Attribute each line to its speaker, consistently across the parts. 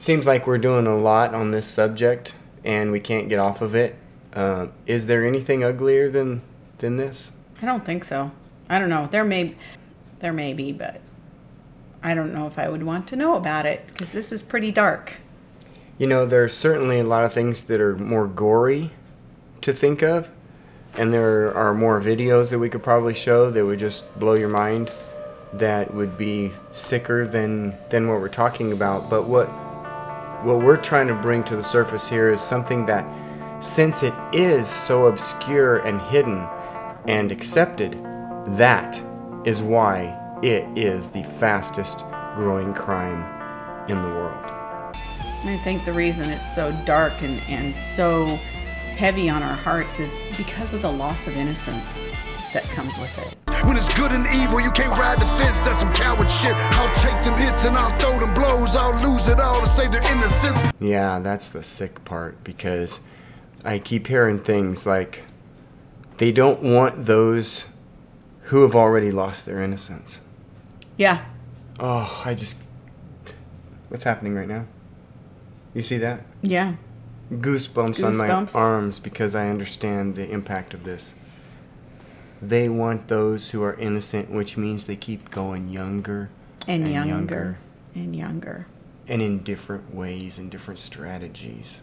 Speaker 1: Seems like we're doing a lot on this subject and we can't get off of it. Uh, is there anything uglier than than this?
Speaker 2: I don't think so. I don't know. There may there may be, but I don't know if I would want to know about it because this is pretty dark.
Speaker 1: You know, there are certainly a lot of things that are more gory to think of, and there are more videos that we could probably show that would just blow your mind that would be sicker than than what we're talking about. But what what we're trying to bring to the surface here is something that since it is so obscure and hidden and accepted, that is why it is the fastest growing crime in the world.
Speaker 2: I think the reason it's so dark and, and so heavy on our hearts is because of the loss of innocence that comes with it.
Speaker 3: When it's good and evil, you can't ride the fence. That's some coward shit. I'll take them hits and I'll throw them blows. I'll lose it all to save their innocence.
Speaker 1: Yeah, that's the sick part because I keep hearing things like they don't want those who have already lost their innocence.
Speaker 2: Yeah.
Speaker 1: Oh, I just. What's happening right now? You see that?
Speaker 2: Yeah.
Speaker 1: Goosebumps, on my arms because I understand the impact of this. They want those who are innocent, which means they keep going younger
Speaker 2: And,
Speaker 1: And
Speaker 2: younger,
Speaker 1: younger.
Speaker 2: And younger.
Speaker 1: and in different ways and different strategies.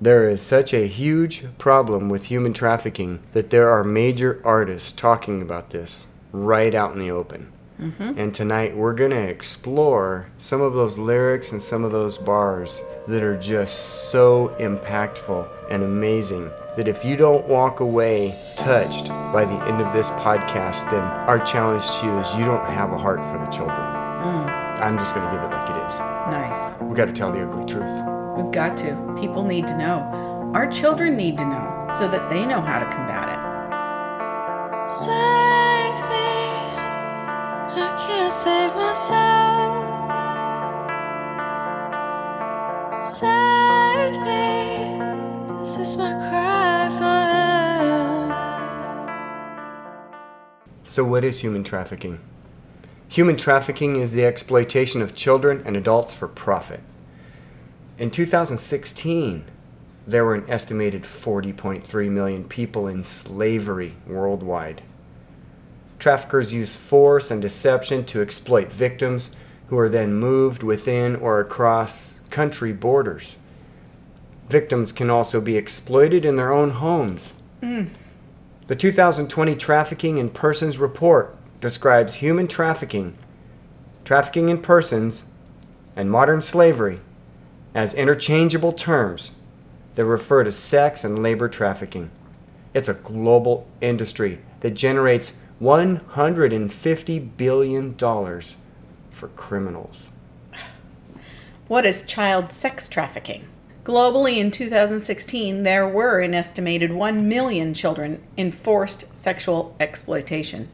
Speaker 1: There is such a huge problem with human trafficking that there are major artists talking about this right out in the open. Mm-hmm. And tonight we're going to explore some of those lyrics and some of those bars that are just so impactful and amazing that if you don't walk away touched by the end of this podcast, then our challenge to you is you don't have a heart for the children. Mm. I'm just going to give it like it is.
Speaker 2: Nice.
Speaker 1: We've got to tell the ugly truth.
Speaker 2: We've got to. People need to know. Our children need to know so that they know how to combat it.
Speaker 4: Save me. I can't save myself. Save me. This is my cry for help.
Speaker 1: So, what is human trafficking? Human trafficking is the exploitation of children and adults for profit. In 2016, there were an estimated 40.3 million people in slavery worldwide. Traffickers use force and deception to exploit victims who are then moved within or across country borders. Victims can also be exploited in their own homes. Mm. The 2020 Trafficking in Persons Report describes human trafficking, trafficking in persons, and modern slavery as interchangeable terms that refer to sex and labor trafficking. It's a global industry that generates $150 billion for criminals.
Speaker 2: What is child sex trafficking? Globally, in 2016, there were an estimated 1 million children in forced sexual exploitation.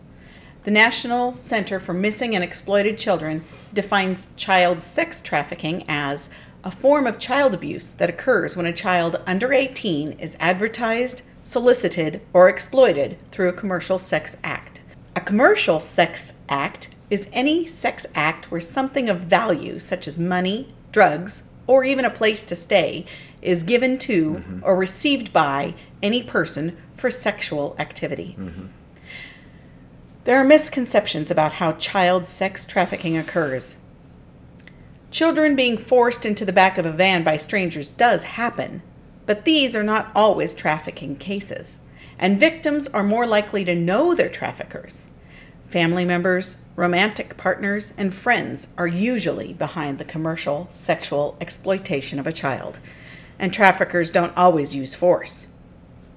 Speaker 2: The National Center for Missing and Exploited Children defines child sex trafficking as a form of child abuse that occurs when a child under 18 is advertised, solicited, or exploited through a commercial sex act. A commercial sex act is any sex act where something of value, such as money, drugs, or even a place to stay, is given to mm-hmm. or received by any person for sexual activity. Mm-hmm. There are misconceptions about how child sex trafficking occurs. Children being forced into the back of a van by strangers does happen, but these are not always trafficking cases, and victims are more likely to know their traffickers. Family members, romantic partners, and friends are usually behind the commercial sexual exploitation of a child, and traffickers don't always use force.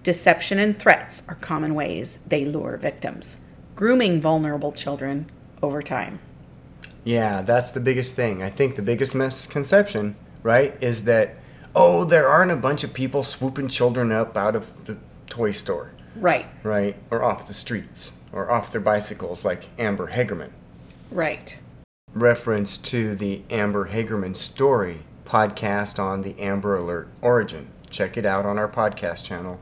Speaker 2: Deception and threats are common ways they lure victims, grooming vulnerable children over time.
Speaker 1: Yeah, that's the biggest thing. I think the biggest misconception right, is that, oh, there aren't a bunch of people swooping children up out of the toy store,
Speaker 2: Right.
Speaker 1: right? Or off the streets, or off their bicycles like Amber Hagerman.
Speaker 2: Right.
Speaker 1: Reference to the Amber Hagerman story podcast on the Amber Alert origin. Check it out on our podcast channel.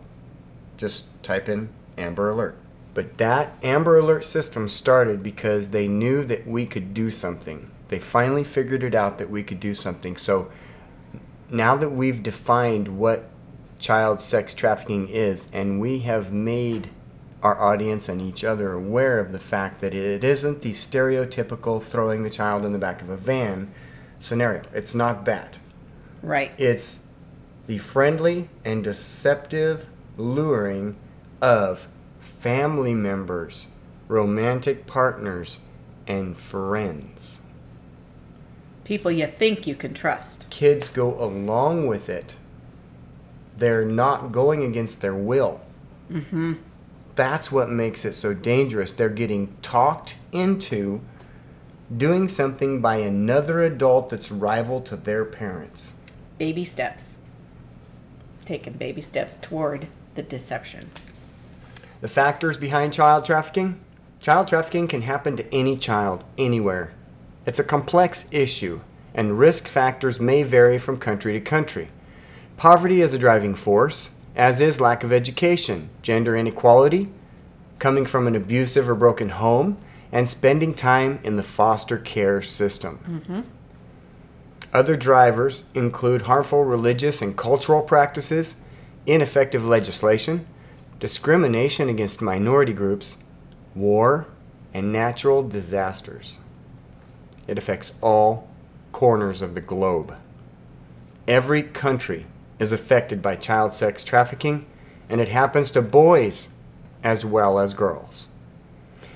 Speaker 1: Just type in Amber Alert. But that Amber Alert system started because they knew that we could do something. They finally figured it out that we could do something. So now that we've defined what child sex trafficking is and we have made our audience and each other aware of the fact that it isn't the stereotypical throwing the child in the back of a van scenario. It's not that.
Speaker 2: Right.
Speaker 1: It's the friendly and deceptive luring of family members, romantic partners, and friends.
Speaker 2: People you think you can trust.
Speaker 1: Kids go along with it. They're not going against their will.
Speaker 2: Mm-hmm.
Speaker 1: That's what makes it so dangerous. They're getting talked into doing something by another adult that's rival to their parents.
Speaker 2: Baby steps. Taking baby steps toward the deception.
Speaker 1: The factors behind child trafficking child trafficking can happen to any child, anywhere. It's a complex issue, and risk factors may vary from country to country. Poverty is a driving force, as is lack of education, gender inequality, coming from an abusive or broken home, and spending time in the foster care system. Mm-hmm. Other drivers include harmful religious and cultural practices, ineffective legislation, discrimination against minority groups, war, and natural disasters. It affects all corners of the globe. Every country is affected by child sex trafficking, and it happens to boys as well as girls.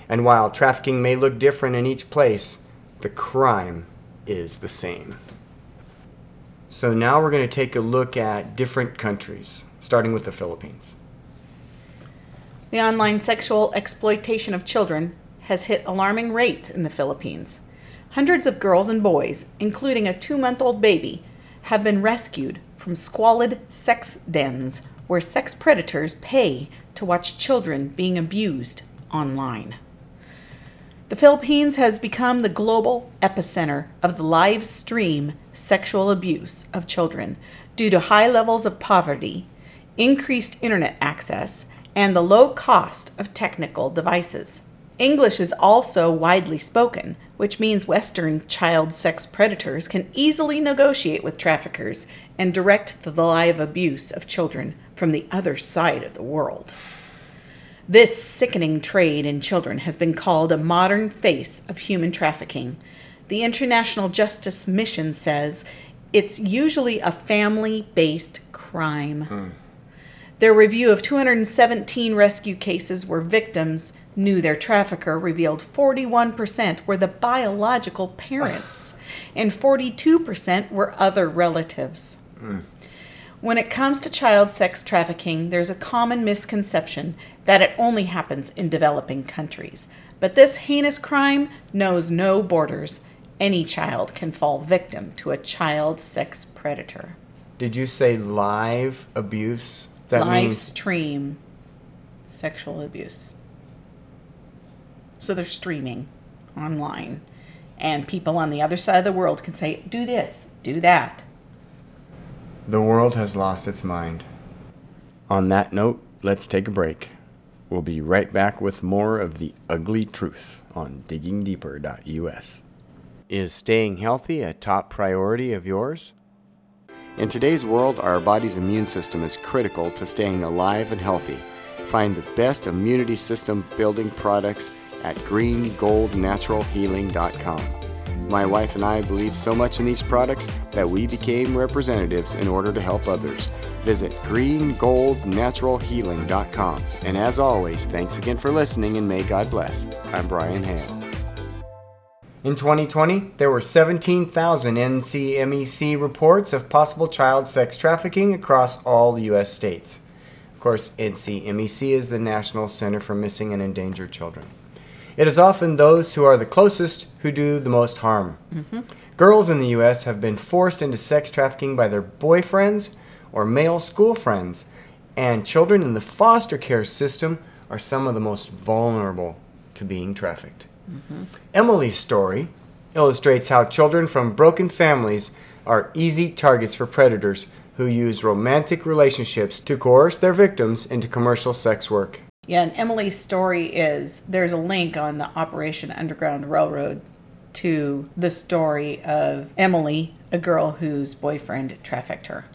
Speaker 1: And while trafficking may look different in each place, the crime is the same. So now we're going to take a look at different countries, starting with the Philippines.
Speaker 2: The online sexual exploitation of children has hit alarming rates in the Philippines. Hundreds of girls and boys, including a two month old baby, have been rescued from squalid sex dens where sex predators pay to watch children being abused online. The Philippines has become the global epicenter of the live stream sexual abuse of children due to high levels of poverty, increased internet access, and the low cost of technical devices. English is also widely spoken, which means Western child sex predators can easily negotiate with traffickers and direct the live abuse of children from the other side of the world. This sickening trade in children has been called a modern face of human trafficking. The International Justice Mission says it's usually a family based crime. Hmm. Their review of 217 rescue cases where victims knew their trafficker revealed 41% were the biological parents and 42% were other relatives. When it comes to child sex trafficking, there's a common misconception that it only happens in developing countries. But this heinous crime knows no borders. Any child can fall victim to a child sex predator.
Speaker 1: Did you say live abuse? That
Speaker 2: Live
Speaker 1: means
Speaker 2: stream sexual abuse. So they're streaming online, and people on the other side of the world can say, do this, do that.
Speaker 1: The world has lost its mind. On that note, let's take a break. We'll be right back with more of the ugly truth on diggingdeeper.us. Is staying healthy a top priority of yours? In today's world, our body's immune system is critical to staying alive and healthy. Find the best immunity system building products at greengoldnaturalhealing.com. My wife and I believe so much in these products that we became representatives in order to help others. Visit greengoldnaturalhealing.com. And as always, thanks again for listening and may God bless. I'm Brian Hale. In 2020, there were 17,000 NCMEC reports of possible child sex trafficking across all the U.S. states. Of course, NCMEC is the National Center for Missing and Endangered Children. It is often those who are the closest who do the most harm. Mm-hmm. Girls in the U.S. have been forced into sex trafficking by their boyfriends or male school friends, and children in the foster care system are some of the most vulnerable to being trafficked. Mm-hmm. Emily's story illustrates how children from broken families are easy targets for predators who use romantic relationships to coerce their victims into commercial sex work.
Speaker 2: Yeah, and Emily's story is there's a link on the Operation Underground Railroad to the story of Emily, a girl whose boyfriend trafficked her.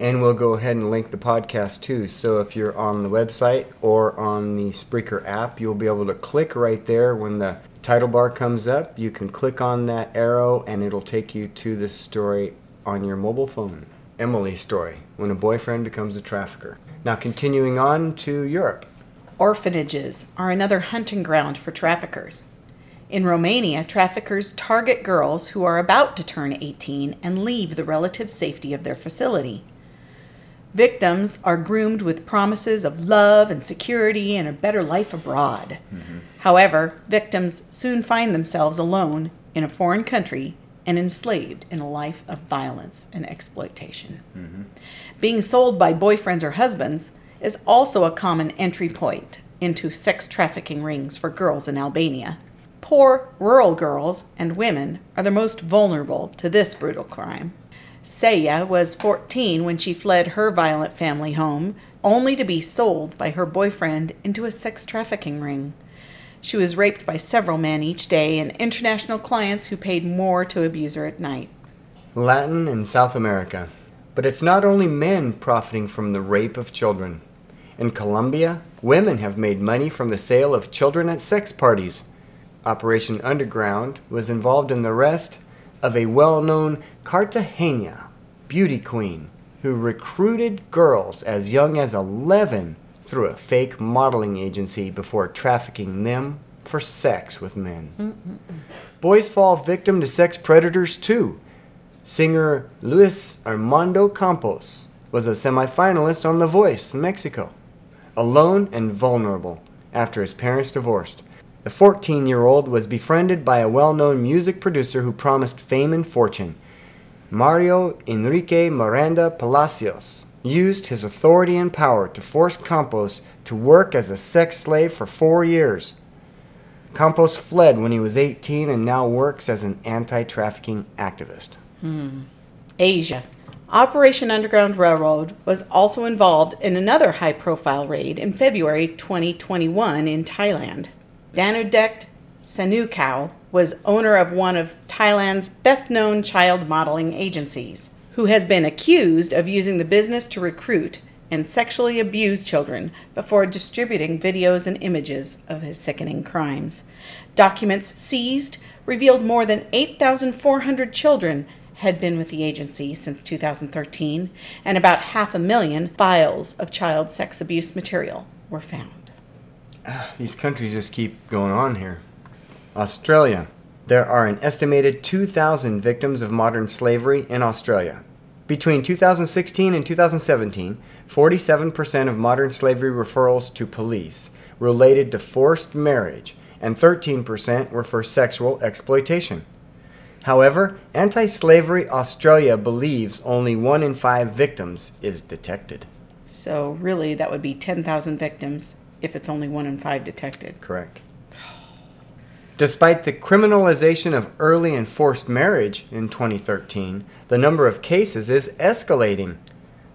Speaker 1: And we'll go ahead and link the podcast too. So if you're on the website or on the Spreaker app, you'll be able to click right there when the title bar comes up. You can click on that arrow and it'll take you to the story on your mobile phone. Emily's story when a boyfriend becomes a trafficker. Now, continuing on to Europe.
Speaker 2: Orphanages are another hunting ground for traffickers. In Romania, traffickers target girls who are about to turn 18 and leave the relative safety of their facility. Victims are groomed with promises of love and security and a better life abroad. Mm-hmm. However, victims soon find themselves alone in a foreign country and enslaved in a life of violence and exploitation. Mm-hmm. Being sold by boyfriends or husbands is also a common entry point into sex trafficking rings for girls in Albania. Poor rural girls and women are the most vulnerable to this brutal crime. Saya was 14 when she fled her violent family home, only to be sold by her boyfriend into a sex trafficking ring. She was raped by several men each day and international clients who paid more to abuse her at night.
Speaker 1: Latin and South America. But it's not only men profiting from the rape of children. In Colombia, women have made money from the sale of children at sex parties. Operation Underground was involved in the arrest of a well known Cartagena beauty queen who recruited girls as young as 11 through a fake modeling agency before trafficking them for sex with men. Boys fall victim to sex predators too. Singer Luis Armando Campos was a semifinalist on The Voice in Mexico, alone and vulnerable after his parents divorced. The 14 year old was befriended by a well known music producer who promised fame and fortune. Mario Enrique Miranda Palacios used his authority and power to force Campos to work as a sex slave for four years. Campos fled when he was 18 and now works as an anti trafficking activist. Hmm.
Speaker 2: Asia. Operation Underground Railroad was also involved in another high profile raid in February 2021 in Thailand. Danudect Senukau was owner of one of Thailand's best known child modeling agencies, who has been accused of using the business to recruit and sexually abuse children before distributing videos and images of his sickening crimes. Documents seized revealed more than 8,400 children had been with the agency since 2013, and about half a million files of child sex abuse material were found.
Speaker 1: Ah, these countries just keep going on here. Australia. There are an estimated 2,000 victims of modern slavery in Australia. Between 2016 and 2017, 47% of modern slavery referrals to police related to forced marriage, and 13% were for sexual exploitation. However, Anti Slavery Australia believes only one in five victims is detected.
Speaker 2: So, really, that would be 10,000 victims if it's only one in five detected.
Speaker 1: Correct. Despite the criminalization of early and forced marriage in 2013, the number of cases is escalating.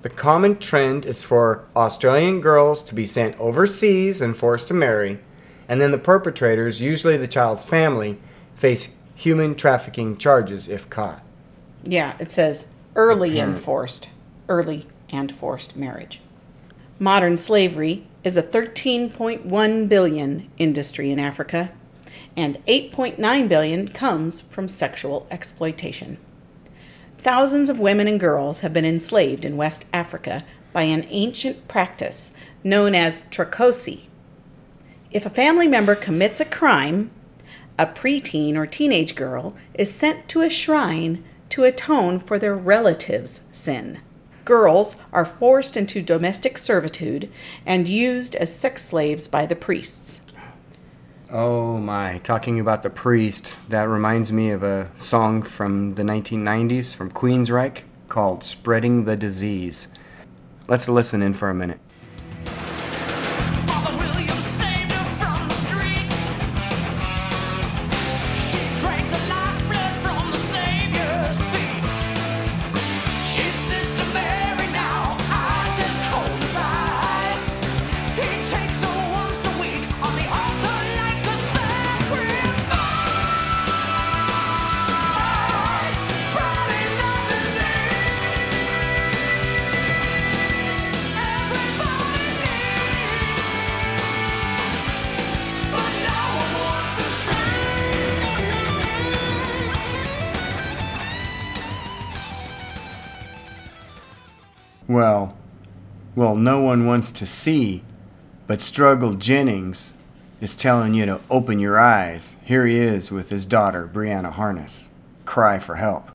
Speaker 1: The common trend is for Australian girls to be sent overseas and forced to marry, and then the perpetrators, usually the child's family, face human trafficking charges if caught.
Speaker 2: Yeah, it says early and forced, early and forced marriage. Modern slavery is a 13.1 billion industry in Africa, and 8.9 billion comes from sexual exploitation. Thousands of women and girls have been enslaved in West Africa by an ancient practice known as trokosi. If a family member commits a crime, a preteen or teenage girl is sent to a shrine to atone for their relative's sin. Girls are forced into domestic servitude and used as sex slaves by the priests.
Speaker 1: Oh my, talking about the priest, that reminds me of a song from the 1990s from Queensryche called Spreading the Disease. Let's listen in for a minute. Well, well, no one wants to see, but Struggle Jennings is telling you to open your eyes. Here he is with his daughter, Brianna Harness. Cry for help.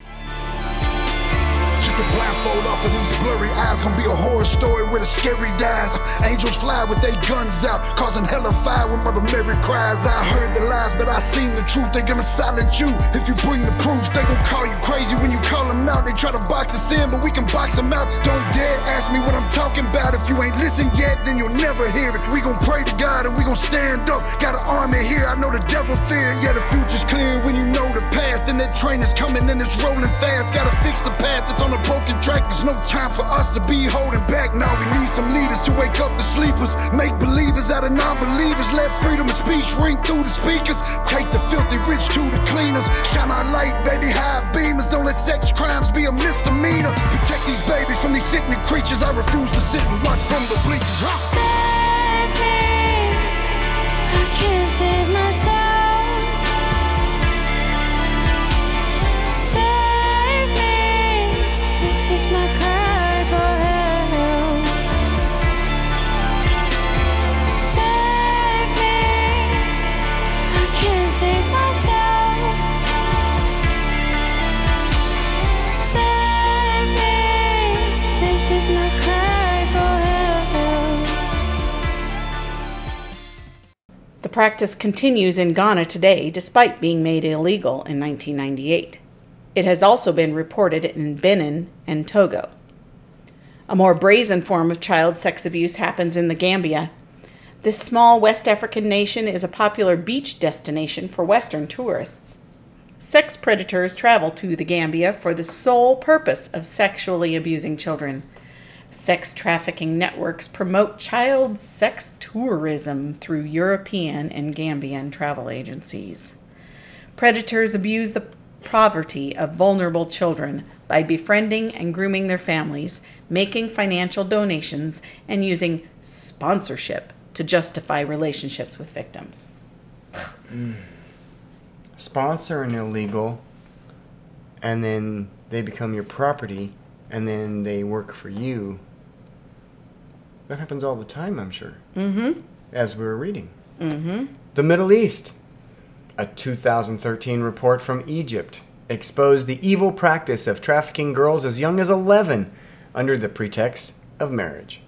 Speaker 3: The blindfold off of these blurry eyes. Gonna be a horror story with a scary dies. Angels fly with their guns out, causing hell of fire when Mother Mary cries. I heard the lies, but I seen the truth. They gonna silence you if you bring the proofs. They gon' call you crazy when you call them out. They try to box us in, but we can box them out. Don't dare ask me what I'm talking about. If you ain't listened yet, then you'll never hear it. We gon' pray to God and we gon' stand up. Got an army here, I know the devil fear. Yeah, the future's clear when you know train is coming and it's rolling fast. Gotta fix the path that's on a broken track. There's no time for us to be holding back. Now we need some leaders to wake up the sleepers. Make believers out of non-believers. Let freedom of speech ring through the speakers. Take the filthy rich to the cleaners. Shine our light, baby, high beamers. Don't let sex crimes be a misdemeanor. Protect these babies from these sickening creatures. I refuse to sit and watch from the bleachers. Huh?
Speaker 2: Practice continues in Ghana today despite being made illegal in 1998. It has also been reported in Benin and Togo. A more brazen form of child sex abuse happens in the Gambia. This small West African nation is a popular beach destination for Western tourists. Sex predators travel to the Gambia for the sole purpose of sexually abusing children. Sex trafficking networks promote child sex tourism through European and Gambian travel agencies. Predators abuse the poverty of vulnerable children by befriending and grooming their families, making financial donations, and using sponsorship to justify relationships with victims.
Speaker 1: Sponsor an illegal, and then they become your property, and then they work for you. That happens all the time, I'm sure.
Speaker 2: Mm-hmm.
Speaker 1: As we were reading.
Speaker 2: Mm-hmm.
Speaker 1: The Middle East. A 2013 report from Egypt exposed the evil practice of trafficking girls as young as 11 under the pretext of marriage.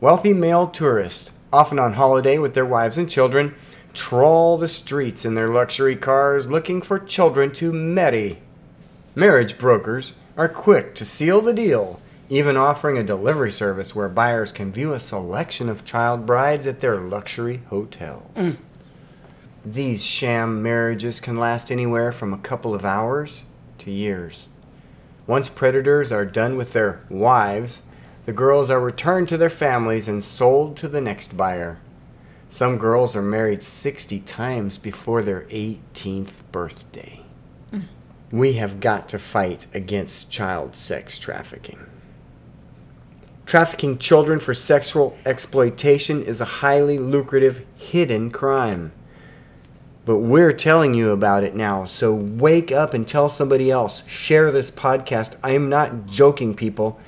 Speaker 1: Wealthy male tourists, often on holiday with their wives and children, trawl the streets in their luxury cars looking for children to marry. Marriage brokers are quick to seal the deal, even offering a delivery service where buyers can view a selection of child brides at their luxury hotels. Mm. These sham marriages can last anywhere from a couple of hours to years. Once predators are done with their wives, the girls are returned to their families and sold to the next buyer. Some girls are married 60 times before their 18th birthday. We have got to fight against child sex trafficking. Trafficking children for sexual exploitation is a highly lucrative hidden crime. But we're telling you about it now, so wake up and tell somebody else. Share this podcast. I am not joking, people.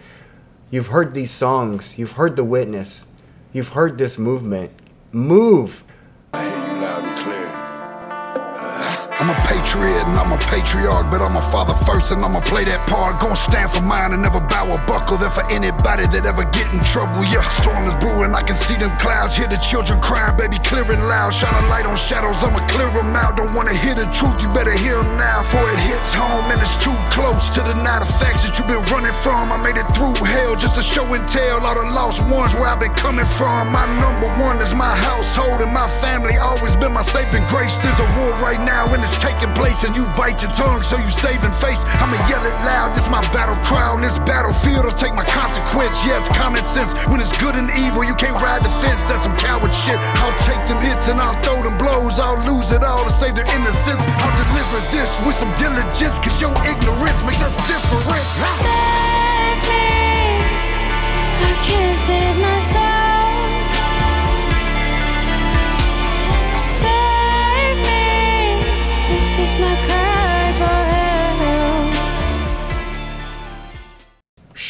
Speaker 1: You've heard these songs, you've heard The Witness, you've heard this movement. Move!
Speaker 3: Patriot. and I'm a patriarch, but I'm a father first and I'ma play that part. Gonna stand for mine and never bow or buckle there for anybody that ever get in trouble. Yeah, storm is brewing, I can see them clouds, hear the children crying, baby, clearing loud. Shine a light on shadows, I'ma clear them out. Don't wanna hear the truth, you better hear them now. Before it hits home and it's too close to the night of facts that you've been running from. I made it through hell just to show and tell all the lost ones where I've been coming from. My number one is my household and my family always been my saving grace. There's a war right now and it's taking and you bite your tongue so you saving face. I'ma yell it loud, this my battle cry on this battlefield. I'll take my consequence. Yeah, it's common sense. When it's good and evil, you can't ride the fence. That's some coward shit. I'll take them hits and I'll throw them blows. I'll lose it all to save their innocence. I'll deliver this with some diligence, cause your ignorance makes us different.
Speaker 4: Save me. I can't save myself.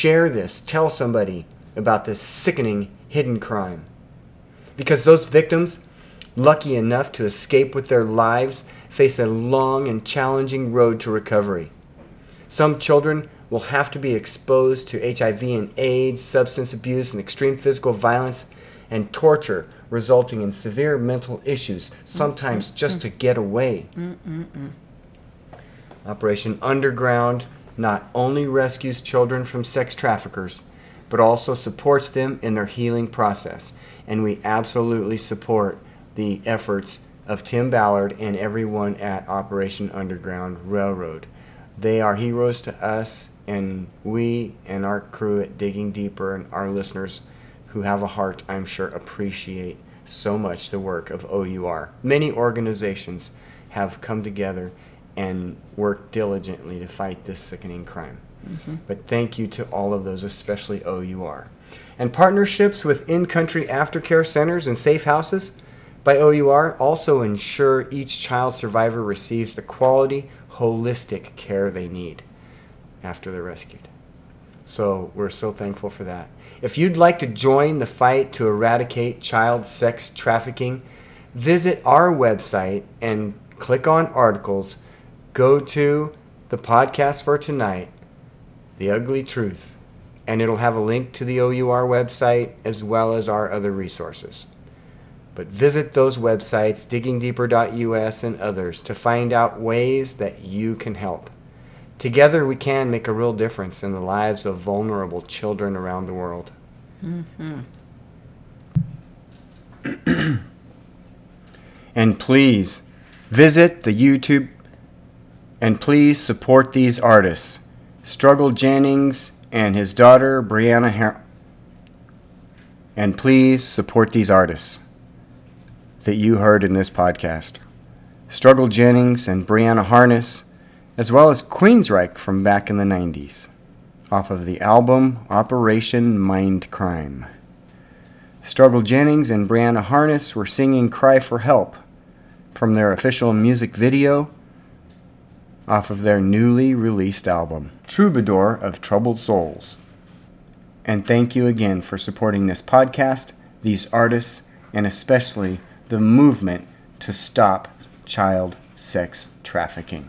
Speaker 1: Share this. Tell somebody about this sickening hidden crime. Because those victims, lucky enough to escape with their lives, face a long and challenging road to recovery. Some children will have to be exposed to HIV and AIDS, substance abuse, and extreme physical violence and torture, resulting in severe mental issues, sometimes just to get away. Operation Underground not only rescues children from sex traffickers, but also supports them in their healing process. And we absolutely support the efforts of Tim Ballard and everyone at Operation Underground Railroad. They are heroes to us, and we and our crew at Digging Deeper and our listeners who have a heart, I'm sure, appreciate so much the work of OUR. Many organizations have come together and worked diligently to fight this sickening crime. Mm-hmm. But thank you to all of those, especially OUR. And partnerships with in country aftercare centers and safe houses by OUR also ensure each child survivor receives the quality, holistic care they need after they're rescued. So we're so thankful for that. If you'd like to join the fight to eradicate child sex trafficking, visit our website and click on articles. Go to the podcast for tonight, The Ugly Truth, and it'll have a link to the OUR website as well as our other resources. But visit those websites, diggingdeeper.us and others, to find out ways that you can help. Together, we can make a real difference in the lives of vulnerable children around the world. Mm-hmm. and please visit the YouTube and please support these artists Struggle Jennings and his daughter Brianna Har- and please support these artists that you heard in this podcast Struggle Jennings and Brianna Harness, as well as Queensryche from back in the 90s, off of the album Operation Mind Crime. Struggle Jennings and Brianna Harness were singing Cry for Help from their official music video off of their newly released album, Troubadour of Troubled Souls. And thank you again for supporting this podcast, these artists, and especially the movement to stop child sex trafficking.